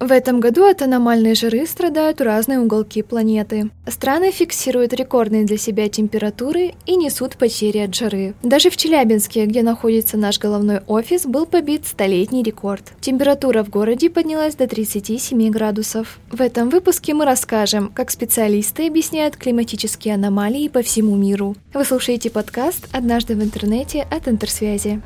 В этом году от аномальной жары страдают разные уголки планеты. Страны фиксируют рекордные для себя температуры и несут потери от жары. Даже в Челябинске, где находится наш головной офис, был побит столетний рекорд. Температура в городе поднялась до 37 градусов. В этом выпуске мы расскажем, как специалисты объясняют климатические аномалии по всему миру. Вы слушаете подкаст «Однажды в интернете» от Интерсвязи.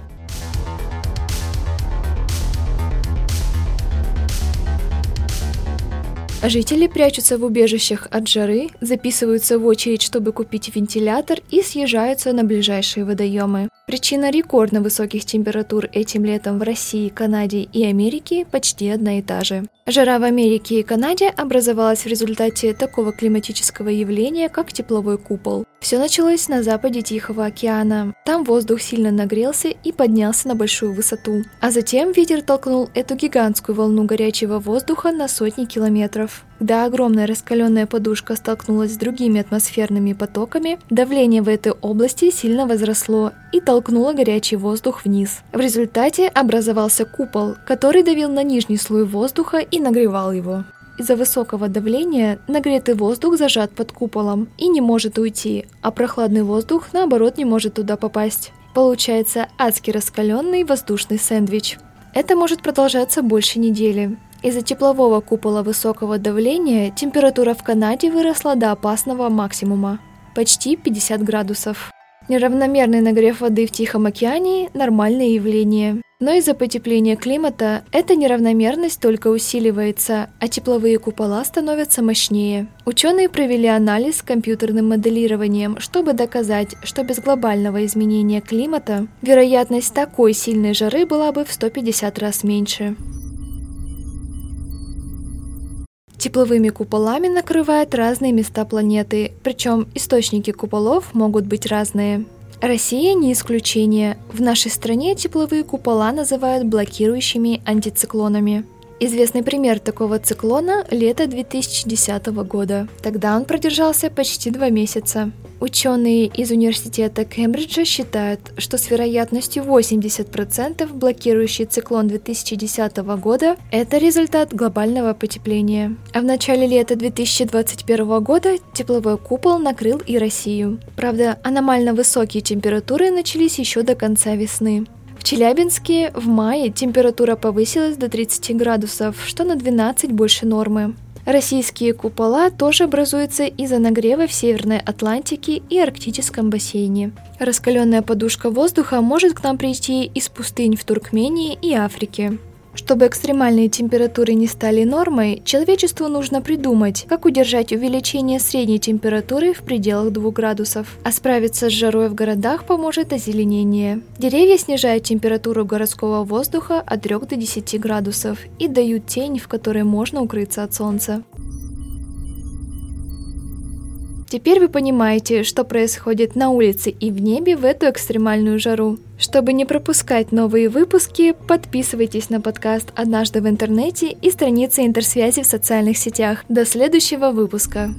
Жители прячутся в убежищах от жары, записываются в очередь, чтобы купить вентилятор и съезжаются на ближайшие водоемы. Причина рекордно высоких температур этим летом в России, Канаде и Америке почти одна и та же. Жара в Америке и Канаде образовалась в результате такого климатического явления, как тепловой купол. Все началось на западе Тихого океана. Там воздух сильно нагрелся и поднялся на большую высоту. А затем ветер толкнул эту гигантскую волну горячего воздуха на сотни километров. Когда огромная раскаленная подушка столкнулась с другими атмосферными потоками, давление в этой области сильно возросло и толкнуло горячий воздух вниз. В результате образовался купол, который давил на нижний слой воздуха и нагревал его. Из-за высокого давления нагретый воздух зажат под куполом и не может уйти, а прохладный воздух, наоборот, не может туда попасть. Получается адски раскаленный воздушный сэндвич. Это может продолжаться больше недели. Из-за теплового купола высокого давления температура в Канаде выросла до опасного максимума – почти 50 градусов. Неравномерный нагрев воды в Тихом океане – нормальное явление. Но из-за потепления климата эта неравномерность только усиливается, а тепловые купола становятся мощнее. Ученые провели анализ с компьютерным моделированием, чтобы доказать, что без глобального изменения климата вероятность такой сильной жары была бы в 150 раз меньше. Тепловыми куполами накрывают разные места планеты, причем источники куполов могут быть разные. Россия не исключение. В нашей стране тепловые купола называют блокирующими антициклонами. Известный пример такого циклона – лето 2010 года. Тогда он продержался почти два месяца. Ученые из университета Кембриджа считают, что с вероятностью 80% блокирующий циклон 2010 года – это результат глобального потепления. А в начале лета 2021 года тепловой купол накрыл и Россию. Правда, аномально высокие температуры начались еще до конца весны. В Челябинске в мае температура повысилась до 30 градусов, что на 12 больше нормы. Российские купола тоже образуются из-за нагрева в Северной Атлантике и Арктическом бассейне. Раскаленная подушка воздуха может к нам прийти из пустынь в Туркмении и Африке. Чтобы экстремальные температуры не стали нормой, человечеству нужно придумать, как удержать увеличение средней температуры в пределах 2 градусов. А справиться с жарой в городах поможет озеленение. Деревья снижают температуру городского воздуха от 3 до 10 градусов и дают тень, в которой можно укрыться от солнца. Теперь вы понимаете, что происходит на улице и в небе в эту экстремальную жару. Чтобы не пропускать новые выпуски, подписывайтесь на подкаст «Однажды в интернете» и страницы интерсвязи в социальных сетях. До следующего выпуска!